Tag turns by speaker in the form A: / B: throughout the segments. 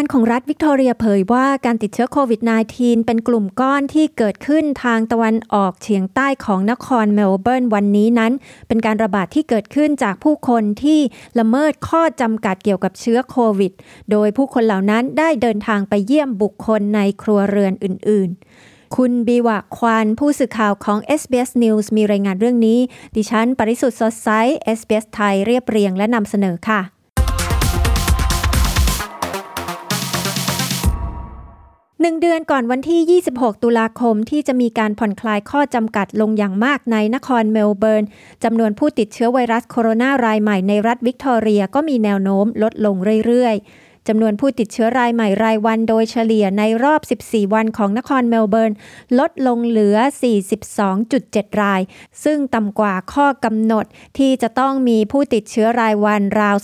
A: การของรัฐวิกตอเรียเผยว่าการติดเชื้อโควิด -19 เป็นกลุ่มก้อนที่เกิดขึ้นทางตะวันออกเฉียงใต้ของนครเมลเบิร์นวันนี้นั้น เป็นการระบาดที่เกิดขึ้นจากผู้คนที่ละเมิดข้อจำกัดเกี่ยวกับเชื้อโควิด โดยผู้คนเหล่านั้นได้เดินทางไปเยี่ยมบุคคลในครัวเรือนอื่น ๆคุณบีวะควานผู้สื่อข่าวของ SBS News มีรายงานเรื่องนี้ ดิฉัน ปริสุทธ์สดใส SBS ไทยเรียบเรียงและนำเสนอค่ะ หนึ่งเดือนก่อนวันที่ 26 ตุลาคมที่จะมีการผ่อนคลายข้อจำกัดลงอย่างมากในนครเมลเบิร์นจำนวนผู้ติดเชื้อไวรัสโคโรนารายใหม่ในรัฐวิกตอเรียก็มีแนวโน้มลดลงเรื่อยๆ จำนวนผู้ติดเชื้อรายใหม่รายวันโดยเฉลี่ยในรอบ 14 วันของนครเมลเบิร์น ลดลงเหลือ 42.7 ราย ซึ่งต่ำกว่าข้อกำหนดที่จะต้องมีผู้ติดเชื้อรายวันราว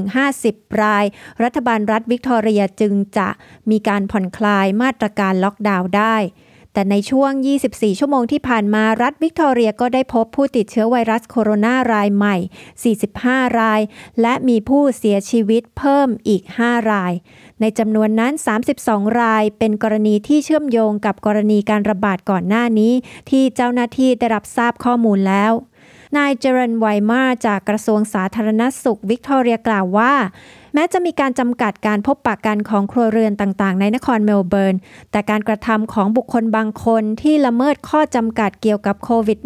A: 30-50 ราย รัฐบาลรัฐวิกตอเรียจึงจะมีการผ่อนคลายมาตรการล็อกดาวน์ได้ แต่ในช่วง 24 ชั่วโมงที่ผ่านมารัฐวิกตอเรียก็ได้พบผู้ติดเชื้อไวรัสโคโรนารายใหม่ 45 ราย และมีผู้เสียชีวิตเพิ่มอีก 5 ราย ในจำนวนนั้น 32 รายเป็นกรณีที่เชื่อมโยงกับกรณีการระบาดก่อนหน้านี้ ที่เจ้าหน้าที่ได้รับทราบข้อมูลแล้ว นายเจรันไวมาจากกระทรวงสาธารณสุขวิกตอเรียกล่าวว่า แม้จะมีการจำกัดการพบปะกันของครัวเรือนต่างๆ ในนครเมลเบิร์น แต่การกระทำของบุคคลบางคนที่ละเมิดข้อจำกัดเกี่ยวกับโควิด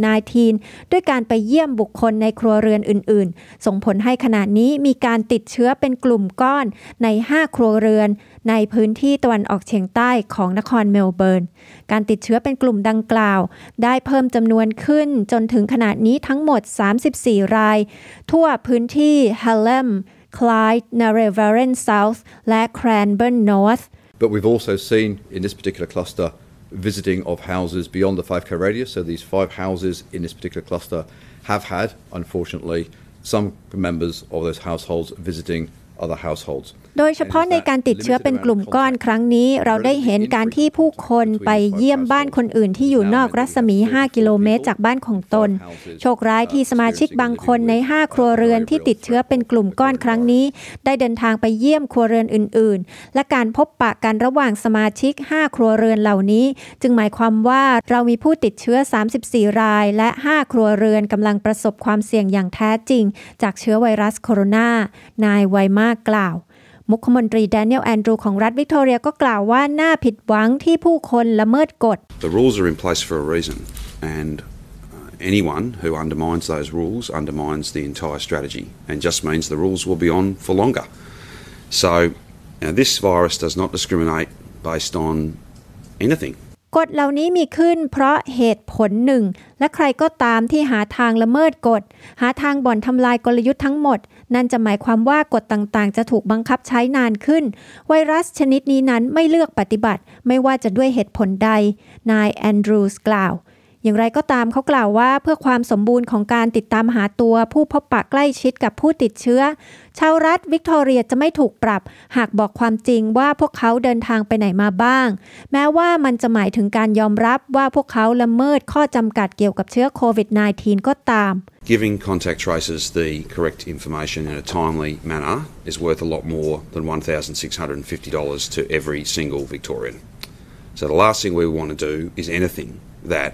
A: -19 ด้วยการไปเยี่ยมบุคคลในครัวเรือนอื่น ๆ ส่งผลให้ขณะนี้มีการติดเชื้อเป็นกลุ่มก้อนใน 5 ครัวเรือน ในพื้นที่ตะวันออกเฉียงใต้ของนครเมลเบิร์น การติดเชื้อเป็นกลุ่มดังกล่าว ได้เพิ่มจำนวนขึ้นจนถึงขณะนี้ทั้งหมด 34 ราย ทั่วพื้นที่ฮัลเลม Clyde, Narevaren South และ Cranbourne North.
B: But we've also seen in this particular cluster visiting of houses beyond the 5k radius. So these five houses in this particular cluster have had, unfortunately, some members of those households visiting other households.
A: โดยเฉพาะในการติดเชื้อเป็นกลุ่มก้อนครั้งนี้ เราได้เห็นการที่ผู้คนไปเยี่ยมบ้านคนอื่นที่อยู่นอกรัศมี 5 กิโลเมตรจากบ้านของตน โชคร้ายที่สมาชิกบางคนใน 5 ครัวเรือนที่ติดเชื้อเป็นกลุ่มก้อนครั้งนี้ ได้เดินทางไปเยี่ยมครัวเรือนอื่น ๆ และการพบปะกันระหว่างสมาชิก 5 ครัวเรือนเหล่านี้ จึงหมายความว่าเรามีผู้ติดเชื้อ 34 ราย และ 5 ครัวเรือนกำลังประสบความเสี่ยงอย่างแท้จริง จากเชื้อไวรัสโคโรนานายไวมากกล่าว มุขมนตรีแดเนียลแอนดรูของรัฐวิกตอเรียก็กล่าวว่าน่าผิดหวังที่ผู้คนละเมิดกฎ
C: The rules are in place for a reason and anyone who undermines those rules undermines the entire strategy and just means the rules will be on for longer. So now this virus does not discriminate based on anything.
A: กฎเหล่านี้มีขึ้นเพราะเหตุผลหนึ่ง และใครก็ตามที่หาทางละเมิดกฎ หาทางบ่อนทำลายกลยุทธ์ทั้งหมด นั่นจะหมายความว่ากฎต่างๆ จะถูกบังคับใช้นานขึ้น ไวรัสชนิดนี้นั้นไม่เลือกปฏิบัติ ไม่ว่าจะด้วยเหตุผลใด นายแอนดรูสกล่าว อย่างไรก็ตามเขากล่าวว่าเพื่อความสมบูรณ์ของการติดตามหาตัวผู้พบปะใกล้ชิดกับผู้ติดเชื้อ ชาวรัฐวิกตอเรียจะไม่ถูกปรับ หากบอกความจริงว่าพวกเขาเดินทางไปไหนมาบ้าง แม้ว่ามันจะหมายถึงการยอมรับว่าพวกเขาละเมิดข้อจำกัดเกี่ยวกับเชื้อโควิด -19 ก็ตาม
C: Giving contact tracers the correct information in a timely manner is worth a lot more than $1,650 to every single Victorian. So the last thing we want to do is anything that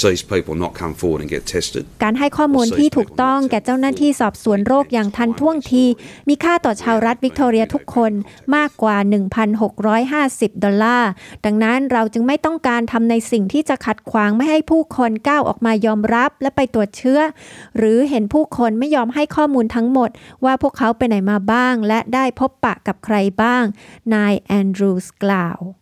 C: sees people not come forward and get tested
A: การให้ข้อมูลที่ถูกต้องแก่เจ้าหน้าที่สอบสวนโรคอย่างทันท่วงที มีค่าต่อชาวรัฐวิกตอเรียทุกคนมากกว่า 1,650 ดอลลาร์ ดังนั้นเราจึงไม่ต้องการทำในสิ่งที่จะขัดขวางไม่ให้ผู้คนก้าวออกมายอมรับและไปตรวจเชื้อ หรือเห็นผู้คนไม่ยอมให้ข้อมูลทั้งหมด ว่าพวกเขาไปไหนมาบ้าง และได้พบปะกับใครบ้าง นายแอนดรูสกล่าวต้อง